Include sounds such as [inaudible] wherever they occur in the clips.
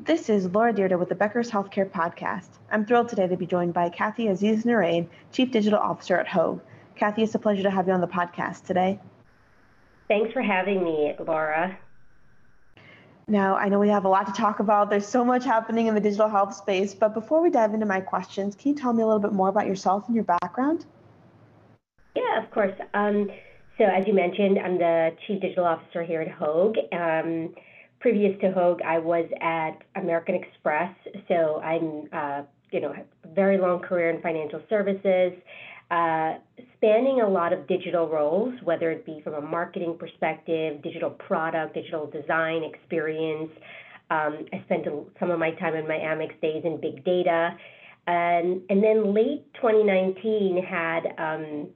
This is Laura Dyrda with the Becker's Healthcare Podcast. I'm thrilled today to be joined by Kathy Azeez-Narain, Chief Digital Officer at Hoag. Kathy, it's a pleasure to have you on the podcast today. Thanks for having me, Laura. Now, I know we have a lot to talk about. There's so much happening in the digital health space, but before we dive into my questions, can you tell me a little bit more about yourself and your background? Yeah, of course. Um, so, as you mentioned, I'm the Chief Digital Officer here at Hoag. Um, previous to Hoag, I was at American Express. So I'm, uh, you know, very long career in financial services, uh, spanning a lot of digital roles, whether it be from a marketing perspective, digital product, digital design experience. Um, I spent some of my time in my Amex days in big data. And, and then late 2019 had um,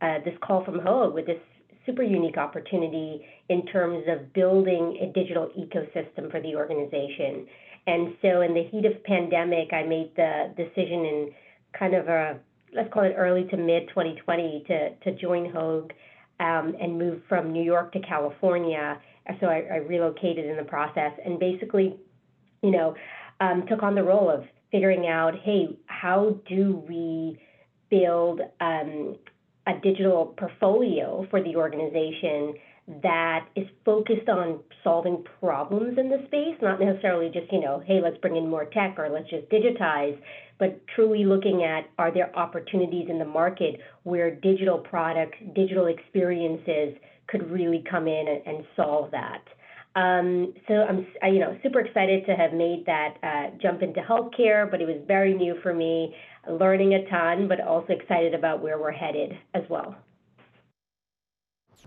uh, this call from Hoag with this super unique opportunity in terms of building a digital ecosystem for the organization. And so in the heat of pandemic, I made the decision in kind of a, let's call it early to mid 2020 to, to join Hoag um, and move from New York to California. So I, I relocated in the process and basically, you know, um, took on the role of figuring out, hey, how do we build um, a digital portfolio for the organization that is focused on solving problems in the space, not necessarily just, you know, hey, let's bring in more tech or let's just digitize, but truly looking at are there opportunities in the market where digital products, digital experiences could really come in and, and solve that. Um, so I'm, you know, super excited to have made that uh, jump into healthcare, but it was very new for me learning a ton, but also excited about where we're headed as well.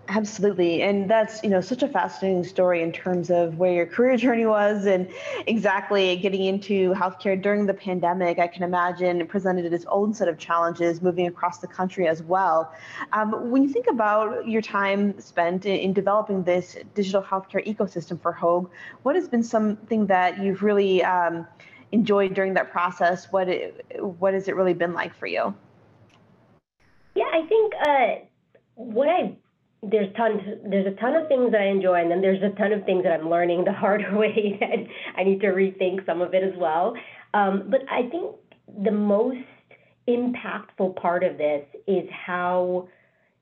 Absolutely. And that's, you know, such a fascinating story in terms of where your career [laughs] journey was and exactly getting into healthcare during the pandemic. I can imagine presented its own set of challenges moving across the country as well. Um, when you think about your time spent in, in developing this digital healthcare ecosystem for Hoag, what has been something that you've really um, enjoyed during that process? What it, what has it really been like for you? Yeah, I think uh, what I there's tons there's a ton of things that I enjoy, and then there's a ton of things that I'm learning the [laughs] hard way, and I need to rethink some of it as well. Um, but I think the most impactful part of this is how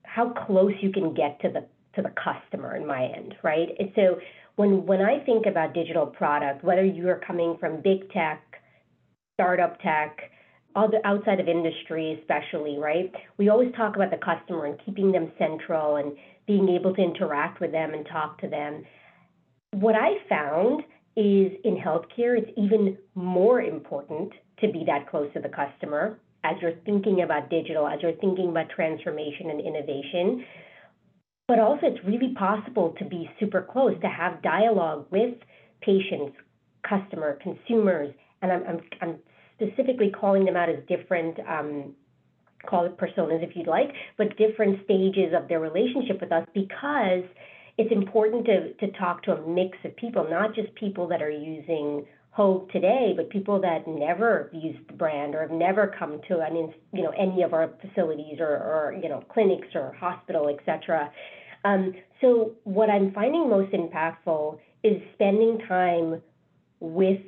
how close you can get to the to the customer in my end, right? And so when when I think about digital product, whether you are coming from big tech, startup tech, all the outside of industry especially, right? We always talk about the customer and keeping them central and being able to interact with them and talk to them. What I found is in healthcare, it's even more important to be that close to the customer as you're thinking about digital, as you're thinking about transformation and innovation, but also, it's really possible to be super close, to have dialogue with patients, customer, consumers, and I'm, I'm, I'm specifically calling them out as different, um, call it personas if you'd like, but different stages of their relationship with us because it's important to, to talk to a mix of people, not just people that are using Hoag today, but people that never used the brand or have never come to an, you know, any of our facilities or, or you know, clinics or hospital, et cetera. Um, so what I'm finding most impactful is spending time with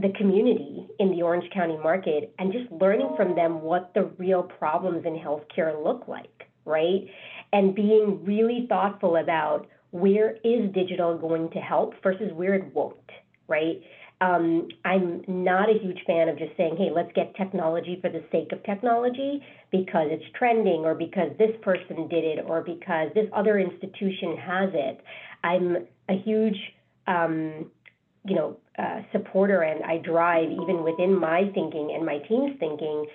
the community in the Orange County market and just learning from them what the real problems in healthcare look like, right? And being really thoughtful about where is digital going to help versus where it won't, right? Um, I'm not a huge fan of just saying, hey, let's get technology for the sake of technology because it's trending or because this person did it or because this other institution has it. I'm a huge, um, you know, uh, supporter and I drive even within my thinking and my team's thinking.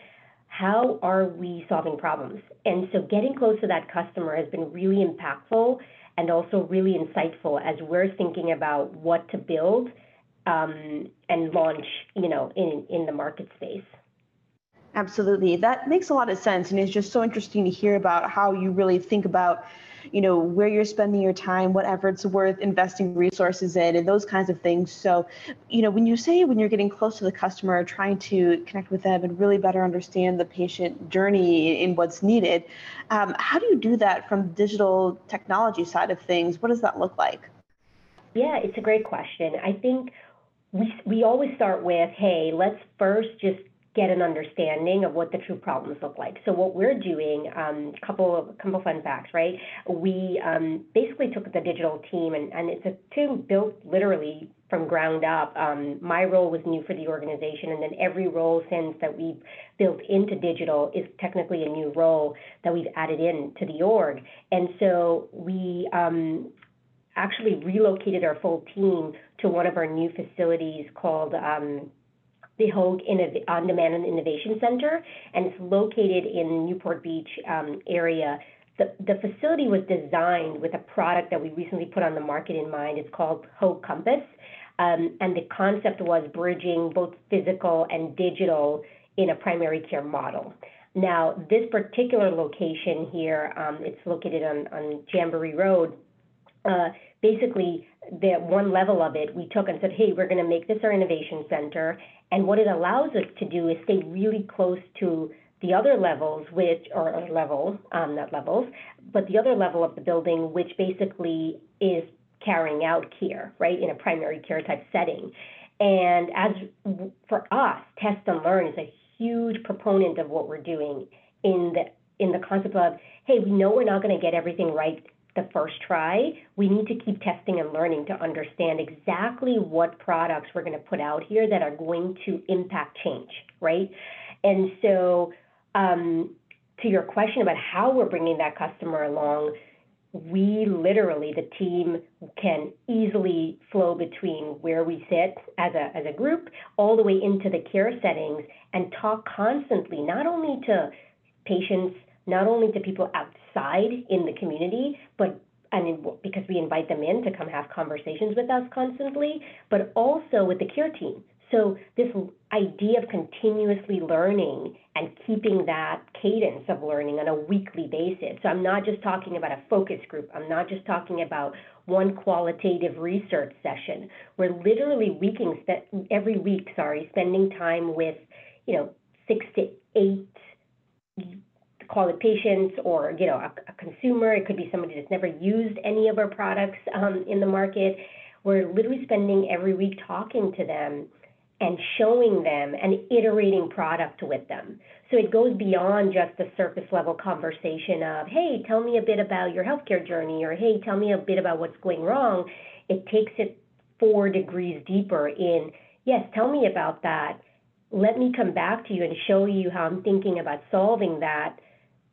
How are we solving problems? And so getting close to that customer has been really impactful and also really insightful as we're thinking about what to build um, and launch, you know, in in the market space. Absolutely, that makes a lot of sense, and it's just so interesting to hear about how you really think about, you know, where you're spending your time, what efforts worth investing resources in, and those kinds of things. So, you know, when you say when you're getting close to the customer, trying to connect with them and really better understand the patient journey in what's needed, um, how do you do that from the digital technology side of things? What does that look like? Yeah, it's a great question. I think we, we always start with, hey, let's first just get an understanding of what the true problems look like. So what we're doing, um, couple of couple fun facts, right? We um, basically took the digital team, and, and it's a team built literally from ground up. Um, my role was new for the organization, and then every role since that we've built into digital is technically a new role that we've added in to the org. And so we um, actually relocated our full team to one of our new facilities called um, the Hoag On Demand and Innovation Center, and it's located in Newport Beach um, area. The, the facility was designed with a product that we recently put on the market in mind. It's called Hoag Compass, um, and the concept was bridging both physical and digital in a primary care model. Now, this particular location here, um, it's located on, on Jamboree Road. Uh, basically, the one level of it, we took and said, hey, we're going to make this our innovation center, and what it allows us to do is stay really close to the other levels, which or level, um, not levels, but the other level of the building, which basically is carrying out care, right, in a primary care type setting. And as for us, test and learn is a huge proponent of what we're doing in the in the concept of, hey, we know we're not going to get everything right the first try, we need to keep testing and learning to understand exactly what products we're going to put out here that are going to impact change, right? And so, um, to your question about how we're bringing that customer along, we literally, the team can easily flow between where we sit as a, as a group all the way into the care settings and talk constantly, not only to patients, not only to people outside in the community, but and because we invite them in to come have conversations with us constantly, but also with the care team. So this idea of continuously learning and keeping that cadence of learning on a weekly basis. So I'm not just talking about a focus group. I'm not just talking about one qualitative research session. We're literally weeking every week, sorry, spending time with, you know, six to eight call it patients or you know a, a, consumer. It could be somebody that's never used any of our products um, in the market. We're literally spending every week talking to them and showing them and iterating product with them. So it goes beyond just the surface level conversation of, hey, tell me a bit about your healthcare journey, or hey, tell me a bit about what's going wrong. It takes it four degrees deeper in, yes, tell me about that. Let me come back to you and show you how I'm thinking about solving that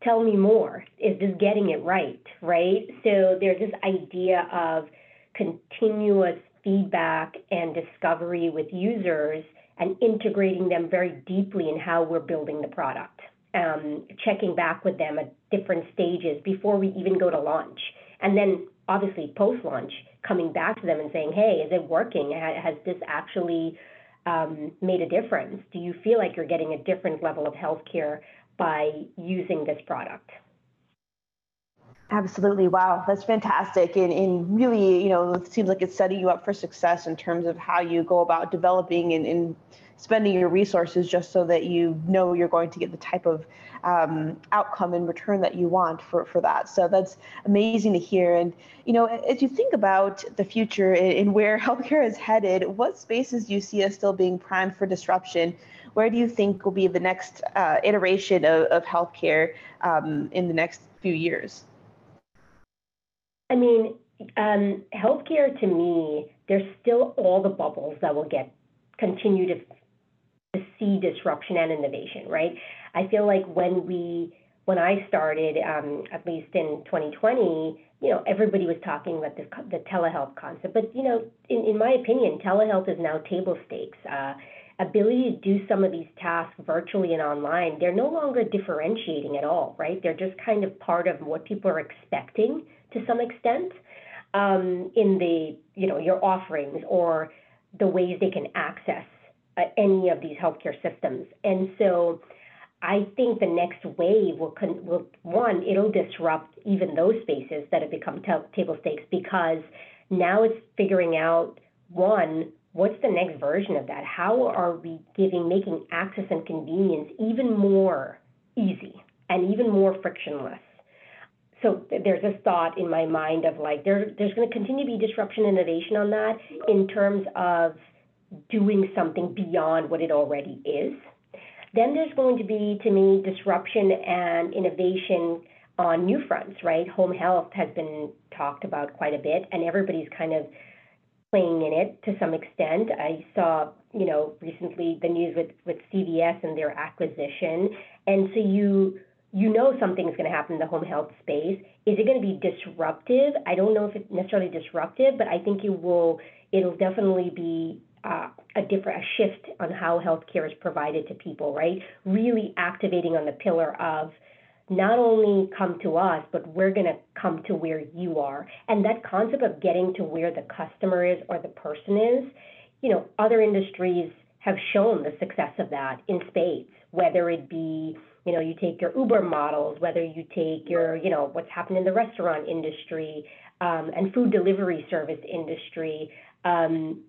tell me more. Is this getting it right? Right? So there's this idea of continuous feedback and discovery with users and integrating them very deeply in how we're building the product. Um, checking back with them at different stages before we even go to launch. And then obviously post launch, coming back to them and saying, hey, is it working? Has this actually um, made a difference? Do you feel like you're getting a different level of healthcare by using this product. Absolutely. Wow. That's fantastic. And, and really, you know, it seems like it's setting you up for success in terms of how you go about developing and, and spending your resources just so that you know you're going to get the type of um, outcome and return that you want for, for that. So that's amazing to hear. And, you know, as you think about the future and where [laughs] healthcare is headed, what spaces do you see as still being primed for disruption? Where do you think will be the next uh, iteration of, of healthcare um, in the next few years? I mean, um, healthcare to me, there's still all the bubbles that will get continue to, to see disruption and innovation, right? I feel like when we when I started, um, at least in 2020, you know, everybody was talking about the, the telehealth concept. But, you know, in, in my opinion, telehealth is now table stakes. Uh, ability to do some of these tasks virtually and online, they're no longer differentiating at all, right? They're just kind of part of what people are expecting to some extent um, in the, you know, your offerings or the ways they can access uh, any of these healthcare systems. And so I think the next wave will, con- will one, it'll disrupt even those spaces that have become t- table stakes because now it's figuring out one, what's the next version of that? How are we giving, making access and convenience even more easy and even more frictionless? So there's this thought in my mind of like there, there's going to continue to be disruption and innovation on that in terms of doing something beyond what it already is. Then there's going to be, to me, disruption and innovation on new fronts, right? Home health has been talked about quite a bit, and everybody's kind of playing in it to some extent. I saw, you know, recently the news with, with CVS and their acquisition. And so you you know something's going to happen in the home health space. Is it going to be disruptive? I don't know if it's necessarily disruptive, but I think it will. It'll definitely be uh, a different a shift on how healthcare is provided to people. Right, really activating on the pillar of not only come to us, but we're going to come to where you are. And that concept of getting to where the customer is or the person is, you know, other industries have shown the success of that in spades, whether it be, you know, you take your Uber models, whether you take your, you know, what's happened in the restaurant industry um, and food delivery service industry, um,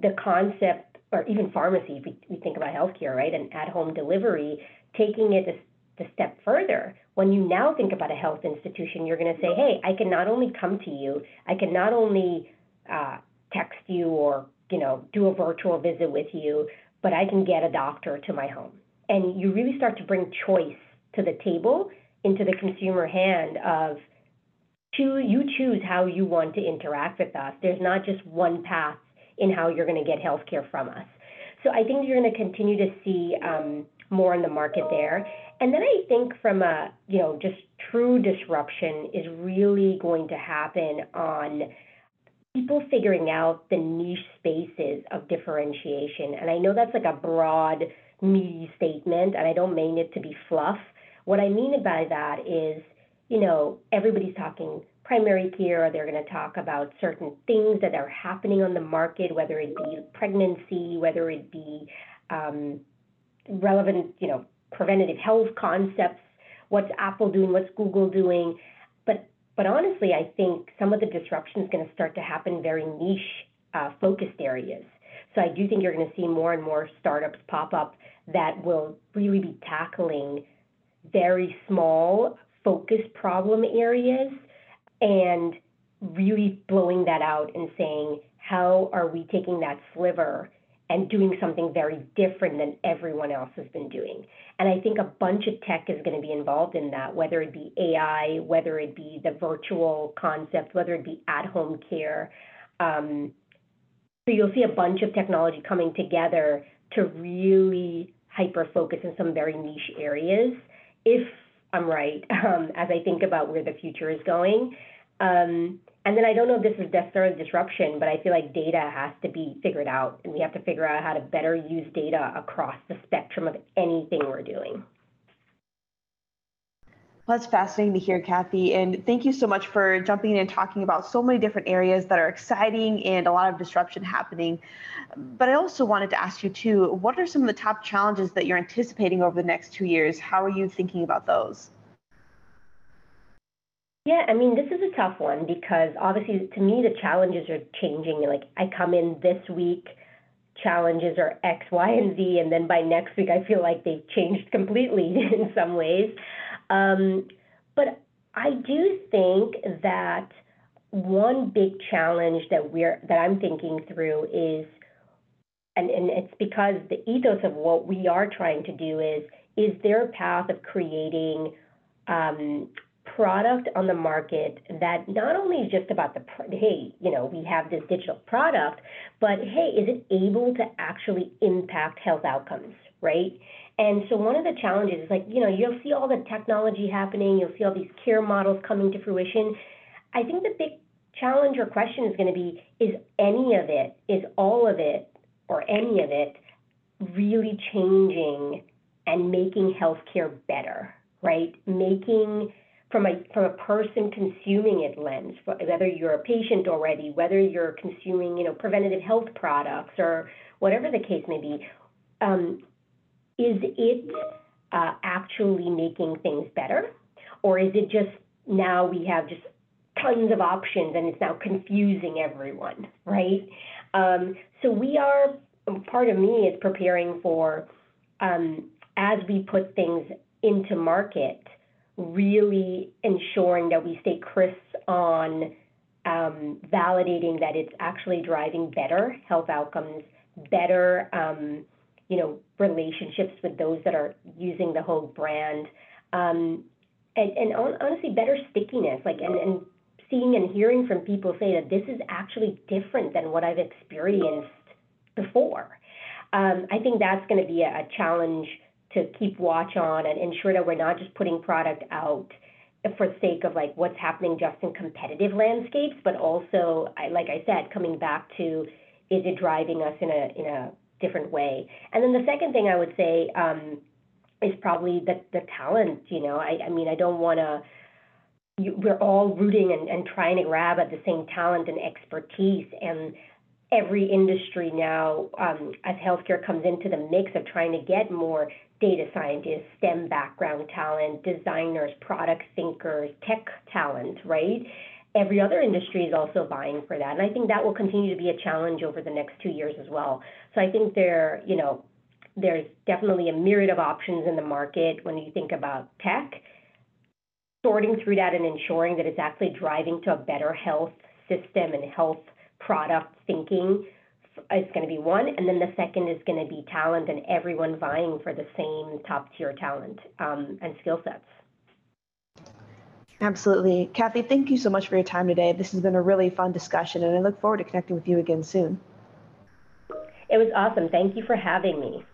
the concept, or even pharmacy, if we, we think about healthcare, right, and at home delivery, taking it the step further. When you now think about a health institution, you're going to say, hey, I can not only come to you, I can not only uh, text you or you know do a virtual visit with you, but I can get a doctor to my home. And you really start to bring choice to the table into the consumer hand of choose, you choose how you want to interact with us. There's not just one path in how you're going to get healthcare from us. So I think you're going to continue to see um, more in the market there. And then I think from a, you know, just true disruption is really going to happen on people figuring out the niche spaces of differentiation. And I know that's like a broad, meaty statement, and I don't mean it to be fluff. What I mean by that is, you know, everybody's talking primary care, or they're going to talk about certain things that are happening on the market, whether it be pregnancy, whether it be um, relevant, you know, preventative health concepts, what's Apple doing, what's Google doing. But but honestly, I think some of the disruption is going to start to happen very niche uh, focused areas. So I do think you're going to see more and more startups pop up that will really be tackling very small focused problem areas and really blowing that out and saying, how are we taking that sliver and doing something very different than everyone else has been doing. And I think a bunch of tech is going to be involved in that, whether it be AI, whether it be the virtual concept, whether it be at home care. Um, so you'll see a bunch of technology coming together to really hyper focus in some very niche areas, if I'm right, [laughs] um, as I think about where the future is going. Um, and then I don't know if this is necessarily disruption, but I feel like data has to be figured out, and we have to figure out how to better use data across the spectrum of anything we're doing. Well, that's fascinating to hear, Kathy. And thank you so much for jumping in and talking about so many different areas that are exciting and a lot of disruption happening. But I also wanted to ask you, too, what are some of the top challenges that you're anticipating over the next two years? How are you thinking about those? Yeah, I mean, this is a tough one because obviously, to me, the challenges are changing. Like, I come in this week, challenges are X, Y, and Z, and then by next week, I feel like they've changed completely [laughs] in some ways. Um, but I do think that one big challenge that we're that I'm thinking through is, and, and it's because the ethos of what we are trying to do is, is there a path of creating um, product on the market that not only is just about the hey you know we have this digital product but hey is it able to actually impact health outcomes right? And so one of the challenges is like you know you'll see all the technology happening you'll see all these care models coming to fruition. I think the big challenge or question is going to be is any of it is all of it or any of it really changing and making healthcare better right? Making from a from a person consuming it lens, whether you're a patient already, whether you're consuming you know preventative health products or whatever the case may be, um, is it uh, actually making things better, or is it just now we have just tons of options and it's now confusing everyone, right? Um, so we are part of me is preparing for um, as we put things into market really ensuring that we stay crisp on um, validating that it's actually driving better health outcomes, better, um, you know, relationships with those that are using the Hoag brand, um, and, and honestly, better stickiness. Like, and, and seeing and hearing from people say that this is actually different than what I've experienced before. Um, I think that's going to be a, a challenge to keep watch on and ensure that we're not just putting product out for the sake of like what's happening just in competitive landscapes, but also, I, like I said, coming back to is it driving us in a in a different way? And then the second thing I would say um, is probably the the talent. You know, I, I mean, I don't want to. We're all rooting and, and trying to grab at the same talent and expertise, and every industry now, um, as healthcare comes into the mix of trying to get more data scientists, STEM background talent, designers, product thinkers, tech talent, right? Every other industry is also vying for that. And I think that will continue to be a challenge over the next two years as well. So I think there, you know, there's definitely a myriad of options in the market when you think about tech. Sorting through that and ensuring that it's actually driving to a better health system and health product thinking is going to be one, and then the second is going to be talent and everyone vying for the same top tier talent um, and skill sets. Absolutely. Kathy, thank you so much for your time today. This has been a really fun discussion, and I look forward to connecting with you again soon. It was awesome. Thank you for having me.